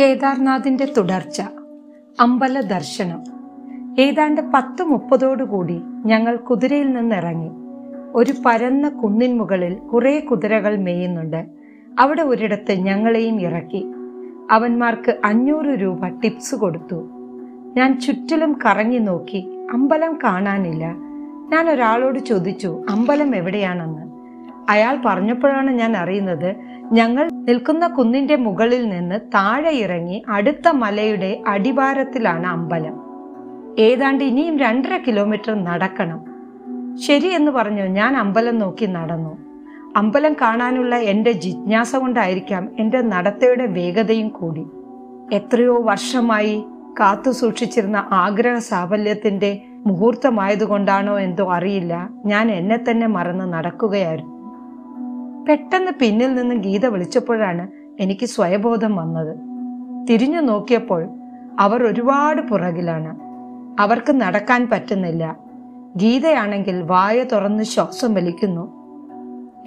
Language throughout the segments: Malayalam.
കേദാർനാഥിന്റെ തുടർച്ച അമ്പല ദർശനം. ഏതാണ്ട് പത്ത് മുപ്പതോടുകൂടി ഞങ്ങൾ കുതിരയിൽ നിന്നിറങ്ങി. ഒരു പരന്ന കുന്നിൻ മുകളിൽ കുറെ കുതിരകൾ മേയുന്നുണ്ട്. അവിടെ ഒരിടത്ത് ഞങ്ങളെയും ഇറക്കി. അവന്മാർക്ക് അഞ്ഞൂറ് രൂപ ടിപ്സ് കൊടുത്തു. ഞാൻ ചുറ്റിലും കറങ്ങി നോക്കി അമ്പലം കാണാനില്ല. ഞാൻ ഒരാളോട് ചോദിച്ചു അമ്പലം എവിടെയാണെന്ന്? അയാൾ പറഞ്ഞപ്പോഴാണ് ഞാൻ അറിയുന്നത് ഞങ്ങൾ നിൽക്കുന്ന കുന്നിന്റെ മുകളിൽ നിന്ന് താഴെ ഇറങ്ങി അടുത്ത മലയുടെ അടിവാരത്തിലാണ് അമ്പലം. ഏതാണ്ട് ഇനിയും രണ്ടര കിലോമീറ്റർ നടക്കണം. ശരി എന്ന് പറഞ്ഞു ഞാൻ അമ്പലം നോക്കി നടന്നു. അമ്പലം കാണാനുള്ള എന്റെ ജിജ്ഞാസ കൊണ്ടായിരിക്കാം എന്റെ നടത്തയുടെ വേഗതയും കൂടി. എത്രയോ വർഷമായി കാത്തു സൂക്ഷിച്ചിരുന്ന ആഗ്രഹ സാഫല്യത്തിന്റെ മുഹൂർത്തമായതുകൊണ്ടാണോ എന്തോ അറിയില്ല. ഞാൻ എന്നെ തന്നെ മറന്ന് നടക്കുകയായിരുന്നു. പെട്ടെന്ന് പിന്നിൽ നിന്ന് ഗീത വിളിച്ചപ്പോഴാണ് എനിക്ക് സ്വയബോധം വന്നത്. തിരിഞ്ഞു നോക്കിയപ്പോൾ അവർ ഒരുപാട് പുറകിലാണ്. അവർക്ക് നടക്കാൻ പറ്റുന്നില്ല. ഗീതയാണെങ്കിൽ വായ തുറന്ന് ശ്വാസം വലിക്കുന്നു.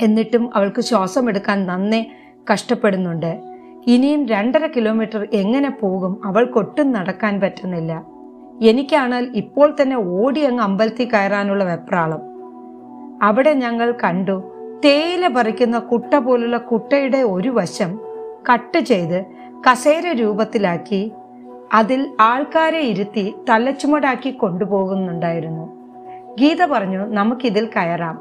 എന്നിട്ടും അവൾക്ക് ശ്വാസം എടുക്കാൻ നന്നേ കഷ്ടപ്പെടുന്നുണ്ട്. ഇനിയും രണ്ടര കിലോമീറ്റർ എങ്ങനെ പോകും? അവൾക്കൊട്ടും നടക്കാൻ പറ്റുന്നില്ല. എനിക്കാണാൽ ഇപ്പോൾ തന്നെ ഓടി അങ്ങ് അമ്പലത്തിൽ കയറാനുള്ള വെപ്രാളം. അവിടെ ഞങ്ങൾ കണ്ടു തേയില പറിക്കുന്ന കുട്ട പോലുള്ള കുട്ടയുടെ ഒരു വശം കട്ട് ചെയ്ത് കസേര രൂപത്തിലാക്കി അതിൽ ആൾക്കാരെ ഇരുത്തി തലച്ചുമടാക്കി കൊണ്ടുപോകുന്നുണ്ടായിരുന്നു. ഗീത പറഞ്ഞു നമുക്കിതിൽ കയറാം.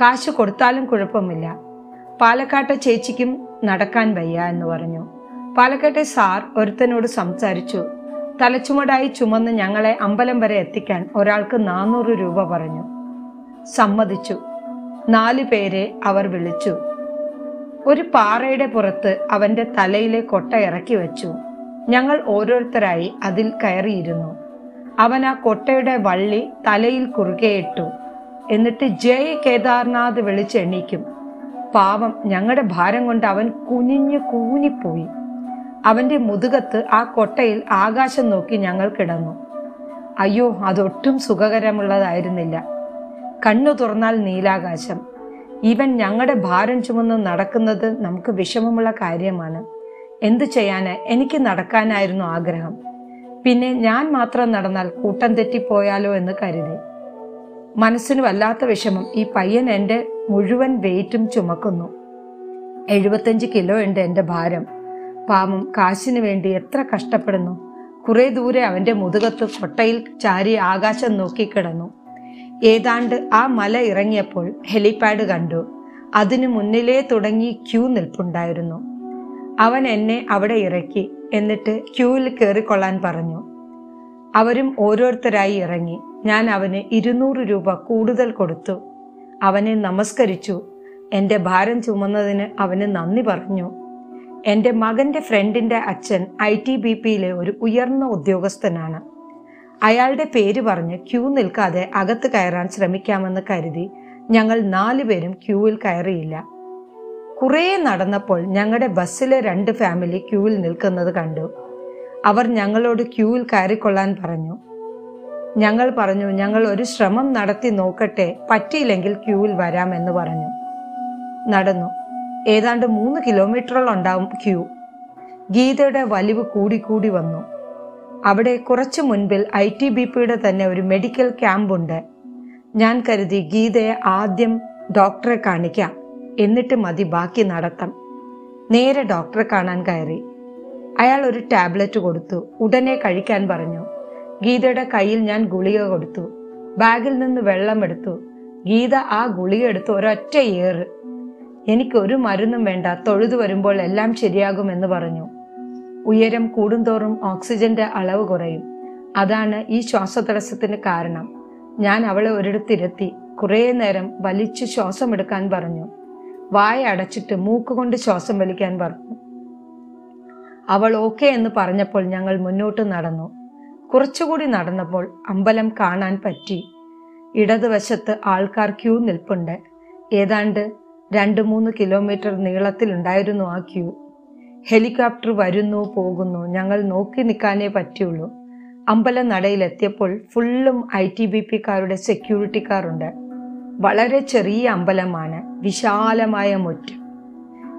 കാശ് കൊടുത്താലും കുഴപ്പമില്ല. പാലക്കാട്ടെ ചേച്ചിക്കും നടക്കാൻ വയ്യ എന്ന് പറഞ്ഞു. പാലക്കാട്ടെ സാർ ഒരുത്തനോട് സംസാരിച്ചു. തലച്ചുമടായി ചുമന്ന് ഞങ്ങളെ അമ്പലം വരെ എത്തിക്കാൻ ഒരാൾക്ക് നാനൂറ് രൂപ പറഞ്ഞു. സമ്മതിച്ചു. നാലു പേരെ അവർ വിളിച്ചു. ഒരു പാറയുടെ പുറത്ത് അവന്റെ തലയിലെ കൊട്ട ഇറക്കി വെച്ചു. ഞങ്ങൾ ഓരോരുത്തരായി അതിൽ കയറിയിരുന്നു. അവൻ ആ കൊട്ടയുടെ വള്ളി തലയിൽ കുറുകെയിട്ടു എന്നിട്ട് ജയ് കേദാർനാഥ് വിളിച്ച് എണീക്കും. പാവം ഞങ്ങളുടെ ഭാരം കൊണ്ട് അവൻ കുനിഞ്ഞു കൂനിപ്പോയി. അവന്റെ മുതുകത്ത് ആ കൊട്ടയിൽ ആകാശം നോക്കി ഞങ്ങൾ കിടന്നു. അയ്യോ അതൊട്ടും സുഖകരമുള്ളതായിരുന്നില്ല. കണ്ണു തുറന്നാൽ നീലാകാശം. ഇവൻ ഞങ്ങളുടെ ഭാരം ചുമന്ന് നടക്കുന്നത് നമുക്ക് വിഷമമുള്ള കാര്യമാണ്. എന്തു ചെയ്യാന് എനിക്ക് നടക്കാനായിരുന്നു ആഗ്രഹം. പിന്നെ ഞാൻ മാത്രം നടന്നാൽ കൂട്ടം തെറ്റിപ്പോയാലോ എന്ന് കരുതി. മനസ്സിന് വല്ലാത്ത വിഷമം ഈ പയ്യൻ എന്റെ മുഴുവൻ വെയിറ്റും ചുമക്കുന്നു. എഴുപത്തഞ്ച് കിലോ ഉണ്ട് എന്റെ ഭാരം. പാമം കാശിന് വേണ്ടി എത്ര കഷ്ടപ്പെടുന്നു. കുറേ ദൂരെ അവന്റെ മുതുകത്ത് കൊട്ടയിൽ ചാരി ആകാശം നോക്കി കിടന്നു. ഏതാണ്ട് ആ മല ഇറങ്ങിയപ്പോൾ ഹെലിപാഡ് കണ്ടു. അതിനു മുന്നിലേ തുടങ്ങി ക്യൂ നിൽപ്പുണ്ടായിരുന്നു. അവൻ എന്നെ അവിടെ ഇറക്കി എന്നിട്ട് ക്യൂവിൽ കയറിക്കൊള്ളാൻ പറഞ്ഞു. അവരും ഓരോരുത്തരായി ഇറങ്ങി. ഞാൻ അവന് ഇരുന്നൂറ് രൂപ കൂടുതൽ കൊടുത്തു. അവനെ നമസ്കരിച്ചു. എന്റെ ഭാരം ചുമന്നതിന് അവന് നന്ദി പറഞ്ഞു. എന്റെ മകന്റെ ഫ്രണ്ടിന്റെ അച്ഛൻ ഐ ടി ബി പിയിലെ ഒരു ഉയർന്ന ഉദ്യോഗസ്ഥനാണ്. അയാളുടെ പേര് പറഞ്ഞ് ക്യൂ നിൽക്കാതെ അകത്ത് കയറാൻ ശ്രമിക്കാമെന്ന് കരുതി ഞങ്ങൾ നാലുപേരും ക്യൂവിൽ കയറിയില്ല. കുറേ നടന്നപ്പോൾ ഞങ്ങളുടെ ബസ്സിലെ രണ്ട് ഫാമിലി ക്യൂവിൽ നിൽക്കുന്നത് കണ്ടു. അവർ ഞങ്ങളോട് ക്യൂവിൽ കയറിക്കൊള്ളാൻ പറഞ്ഞു. ഞങ്ങൾ പറഞ്ഞു ഞങ്ങൾ ഒരു ശ്രമം നടത്തി നോക്കട്ടെ പറ്റിയില്ലെങ്കിൽ ക്യൂവിൽ വരാമെന്ന് പറഞ്ഞു. നടന്നു. ഏതാണ്ട് മൂന്ന് കിലോമീറ്ററോളം ഉണ്ടാവും ക്യൂ. ഗീതയുടെ വലിവ് കൂടിക്കൂടി കൂടി വന്നു. അവിടെ കുറച്ചു മുൻപിൽ ഐ ടി ബി പിയുടെ തന്നെ ഒരു മെഡിക്കൽ ക്യാമ്പുണ്ട്. ഞാൻ കരുതി ഗീതയെ ആദ്യം ഡോക്ടറെ കാണിക്കാം. എന്നിട്ട് മതി ബാക്കി നടത്താം. നേരെ ഡോക്ടറെ കാണാൻ കയറി. അയാൾ ഒരു ടാബ്ലറ്റ് കൊടുത്തു. ഉടനെ കഴിക്കാൻ പറഞ്ഞു. ഗീതയുടെ കയ്യിൽ ഞാൻ ഗുളിക കൊടുത്തു. ബാഗിൽ നിന്ന് വെള്ളം എടുത്തു. ഗീത ആ ഗുളിക എടുത്ത് ഒരൊറ്റ ഏറ്. എനിക്ക് ഒരു മരുന്നും വേണ്ട. തൊഴുതു വരുമ്പോൾ എല്ലാം ശരിയാകുമെന്ന് പറഞ്ഞു. ഉയരം കൂടുന്തോറും ഓക്സിജന്റെ അളവ് കുറയും. അതാണ് ഈ ശ്വാസതടസ്സത്തിന് കാരണം. ഞാൻ അവളെ ഒരിടത്തിരുത്തി കുറേ നേരം വലിച്ചു ശ്വാസം എടുക്കാൻ പറഞ്ഞു. വായ അടച്ചിട്ട് മൂക്കുകൊണ്ട് ശ്വാസം വലിക്കാൻ പറഞ്ഞു. അവൾ ഓക്കെ എന്ന് പറഞ്ഞപ്പോൾ ഞങ്ങൾ മുന്നോട്ട് നടന്നു. കുറച്ചുകൂടി നടന്നപ്പോൾ അമ്പലം കാണാൻ പറ്റി. ഇടതുവശത്ത് ആൾക്കാർ ക്യൂ നിൽപ്പുണ്ട്. ഏതാണ്ട് രണ്ട് മൂന്ന് കിലോമീറ്റർ നീളത്തിലുണ്ടായിരുന്നു ആ ക്യൂ. ഹെലികോപ്റ്റർ വരുന്നു പോകുന്നു. ഞങ്ങൾ നോക്കി നിൽക്കാനേ പറ്റുള്ളൂ. അമ്പലം നടയിലെത്തിയപ്പോൾ ഫുള്ളും ഐ ടി ബി പിക്കാരുടെ സെക്യൂരിറ്റിക്കാരുണ്ട് വളരെ ചെറിയ അമ്പലമാണ്. വിശാലമായ മുറ്റം.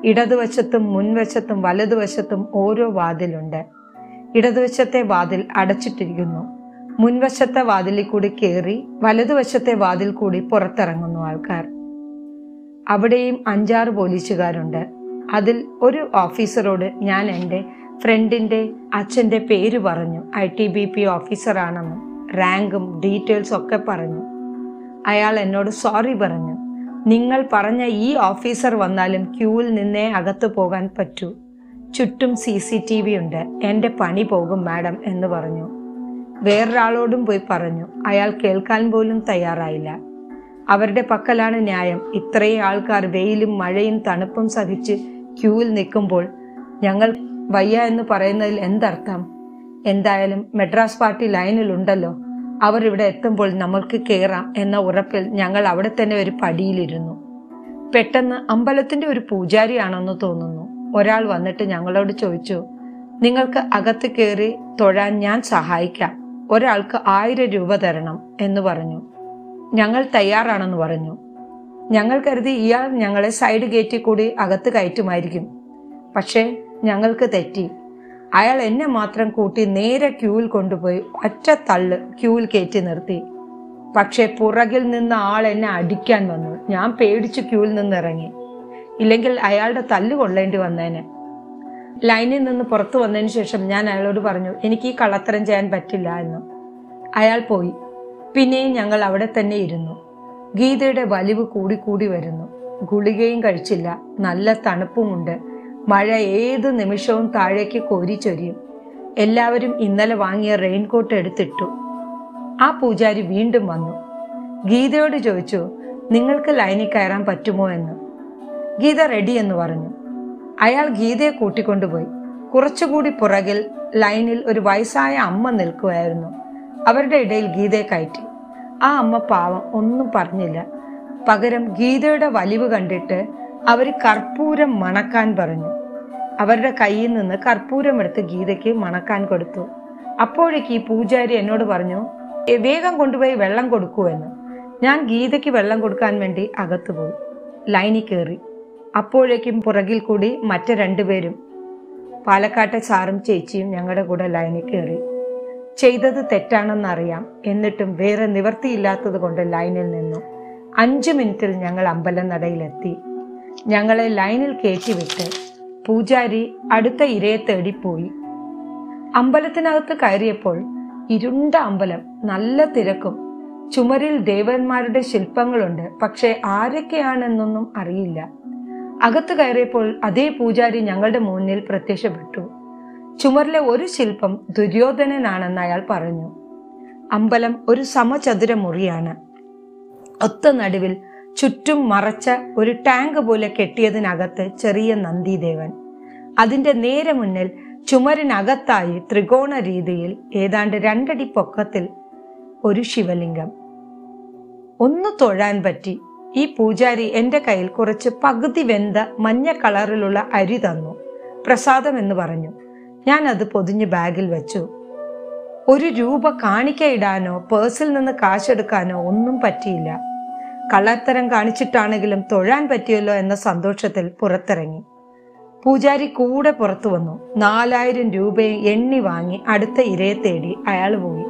ഇടതുവശത്തും മുൻവശത്തും വലതുവശത്തും ഓരോ വാതിലുണ്ട്. ഇടതുവശത്തെ വാതിൽ അടച്ചിട്ടിരിക്കുന്നു. മുൻവശത്തെ വാതിലിൽ കൂടി കയറി വലതുവശത്തെ വാതിൽ കൂടി പുറത്തിറങ്ങുന്നു ആൾക്കാർ. അവിടെയും അഞ്ചാറ് പോലീസുകാരുണ്ട്. അതിൽ ഒരു ഓഫീസറോട് ഞാൻ എന്റെ ഫ്രണ്ടിന്റെ അച്ഛന്റെ പേര് പറഞ്ഞു. ഐ ടി ബി പി ഓഫീസറാണെന്നും റാങ്കും ഡീറ്റെയിൽസും ഒക്കെ പറഞ്ഞു. അയാൾ എന്നോട് സോറി പറഞ്ഞു. നിങ്ങൾ പറഞ്ഞ ഈ ഓഫീസർ വന്നാലും ക്യൂവിൽ നിന്നേ അകത്തു പോകാൻ പറ്റൂ. ചുറ്റും സി സി ടി വി ഉണ്ട്. എന്റെ പണി പോകും മാഡം എന്ന് പറഞ്ഞു. വേറൊരാളോടും പോയി പറഞ്ഞു. അയാൾ കേൾക്കാൻ പോലും തയ്യാറായില്ല. അവരുടെ പക്കലാണ് ന്യായം. ഇത്രയും ആൾക്കാർ വെയിലും മഴയും തണുപ്പും സഹിച്ച് ക്യൂവിൽ നിൽക്കുമ്പോൾ ഞങ്ങൾ വയ്യ എന്ന് പറയുന്നതിൽ എന്തർത്ഥം? എന്തായാലും മെഡ്രാസ് പാർട്ടി ലൈനിലുണ്ടല്ലോ അവർ ഇവിടെ എത്തുമ്പോൾ നമ്മൾക്ക് കയറാം എന്ന ഉറപ്പിൽ ഞങ്ങൾ അവിടെ തന്നെ ഒരു പടിയിലിരുന്നു. പെട്ടെന്ന് അമ്പലത്തിന്റെ ഒരു പൂജാരിയാണെന്ന് തോന്നുന്നു. ഒരാൾ വന്നിട്ട് ഞങ്ങളോട് ചോദിച്ചു നിങ്ങൾക്ക് അകത്ത് കയറി തൊഴാൻ ഞാൻ സഹായിക്കാം. ഒരാൾക്ക് ആയിരം രൂപ തരണം എന്ന് പറഞ്ഞു. ഞങ്ങൾ തയ്യാറാണെന്ന് പറഞ്ഞു. ഞങ്ങൾ കരുതി ഇയാൾ ഞങ്ങളെ സൈഡ് ഗേറ്റിൽ കൂടി അകത്ത് കയറ്റുമായിരിക്കും. പക്ഷേ ഞങ്ങൾക്ക് തെറ്റി. അയാൾ എന്നെ മാത്രം കൂട്ടി നേരെ ക്യൂവിൽ കൊണ്ടുപോയി ഒറ്റ തള്ള് ക്യൂവിൽ കയറ്റി നിർത്തി. പക്ഷേ പുറകിൽ നിന്ന് ആൾ എന്നെ അടിക്കാൻ വന്നു. ഞാൻ പേടിച്ച് ക്യൂവിൽ നിന്ന് ഇറങ്ങി. ഇല്ലെങ്കിൽ അയാളുടെ തല്ല് കൊള്ളേണ്ടി വന്നേനെ. ലൈനിൽ നിന്ന് പുറത്തു വന്നതിന് ശേഷം ഞാൻ അയാളോട് പറഞ്ഞു എനിക്ക് ഈ കള്ളത്തരം ചെയ്യാൻ പറ്റില്ല എന്ന്. അയാൾ പോയി. പിന്നെയും ഞങ്ങൾ അവിടെ തന്നെ ഇരുന്നു. ഗീതയുടെ വലിവ് കൂടിക്കൂടി കൂടി വരുന്നു. ഗുളികയും കഴിച്ചില്ല. നല്ല തണുപ്പുമുണ്ട്. മഴ ഏത് നിമിഷവും താഴേക്ക് കോരിച്ചൊരിയും. എല്ലാവരും ഇന്നലെ വാങ്ങിയ റെയിൻകോട്ട് എടുത്തിട്ടു. ആ പൂജാരി വീണ്ടും വന്നു. ഗീതയോട് ചോദിച്ചു നിങ്ങൾക്ക് ലൈനിൽ കയറാൻ പറ്റുമോ എന്ന്? ഗീത റെഡി എന്ന് പറഞ്ഞു. അയാൾ ഗീതയെ കൂട്ടിക്കൊണ്ടുപോയി. കുറച്ചുകൂടി പുറകിൽ ലൈനിൽ ഒരു വയസ്സായ അമ്മ നിൽക്കുമായിരുന്നു അവരുടെ ഇടയിൽ ഗീതയെ കയറ്റി. ആ അമ്മ പാവം ഒന്നും പറഞ്ഞില്ല. പകരം ഗീതയുടെ വലിവ് കണ്ടിട്ട് അവർ കർപ്പൂരം മണക്കാൻ പറഞ്ഞു. അവരുടെ കയ്യിൽ നിന്ന് കർപ്പൂരം എടുത്ത് ഗീതയ്ക്ക് മണക്കാൻ കൊടുത്തു. അപ്പോഴേക്ക് ഈ പൂജാരി എന്നോട് പറഞ്ഞു വേഗം കൊണ്ടുപോയി വെള്ളം കൊടുക്കൂ എന്ന് ഞാൻ ഗീതയ്ക്ക് വെള്ളം കൊടുക്കാൻ വേണ്ടി അകത്തു പോയി ലൈനിൽ കയറി. അപ്പോഴേക്കും പുറകിൽ കൂടി മറ്റു രണ്ടുപേരും പാലക്കാട്ടെ സാറും ചേച്ചിയും ഞങ്ങളുടെ കൂടെ ലൈനിൽ കയറി. ചെയ്തത് തെറ്റാണെന്നറിയാം. എന്നിട്ടും വേറെ നിവർത്തിയില്ലാത്തത് കൊണ്ട് ലൈനിൽ നിന്നു. അഞ്ച് മിനിറ്റിൽ ഞങ്ങൾ അമ്പലനടയിലെത്തി. ഞങ്ങളെ ലൈനിൽ കയറ്റിവിട്ട് പൂജാരി അടുത്ത ഇരയെ തേടിപ്പോയി. അമ്പലത്തിനകത്ത് കയറിയപ്പോൾ ഇരുണ്ട അമ്പലം നല്ല തിരക്കും. ചുമരിൽ ദേവന്മാരുടെ ശില്പങ്ങളുണ്ട് പക്ഷേ ആരൊക്കെയാണെന്നൊന്നും അറിയില്ല. അകത്ത് കയറിയപ്പോൾ അതേ പൂജാരി ഞങ്ങളുടെ മുന്നിൽ പ്രത്യക്ഷപ്പെട്ടു. ചുമരിലെ ഒരു ശില്പം ദുര്യോധനനാണെന്ന് അയാൾ പറഞ്ഞു. അമ്പലം ഒരു സമചതുര മുറിയാണ് ഒത്ത നടുവിൽ ചുറ്റും മറച്ച ഒരു ടാങ്ക് പോലെ കെട്ടിയതിനകത്ത് ചെറിയ നന്ദിദേവൻ. അതിന്റെ നേരെ മുന്നിൽ ചുമരിനകത്തായി ത്രികോണ രീതിയിൽ ഏതാണ്ട് രണ്ടടി പൊക്കത്തിൽ ഒരു ശിവലിംഗം. ഒന്ന് തൊഴാൻ പറ്റി. ഈ പൂജാരി എന്റെ കയ്യിൽ കുറച്ച് പകുതി വെന്ത മഞ്ഞ കളറിലുള്ള അരി തന്നു. പ്രസാദം എന്ന് പറഞ്ഞു. ഞാൻ അത് പൊതിഞ്ഞ് ബാഗിൽ വെച്ചു. ഒരു രൂപ കാണിക്ക ഇടാനോ പേഴ്സിൽ നിന്ന് കാശെടുക്കാനോ ഒന്നും പറ്റിയില്ല. കള്ളത്തരം കാണിച്ചിട്ടാണെങ്കിലും തൊഴാൻ പറ്റിയല്ലോ എന്ന സന്തോഷത്തിൽ പുറത്തിറങ്ങി. പൂജാരി കൂടെ പുറത്തു വന്നു. നാലായിരം രൂപയും എണ്ണി വാങ്ങി അടുത്ത ഇരയെ തേടി അയാൾ പോയി.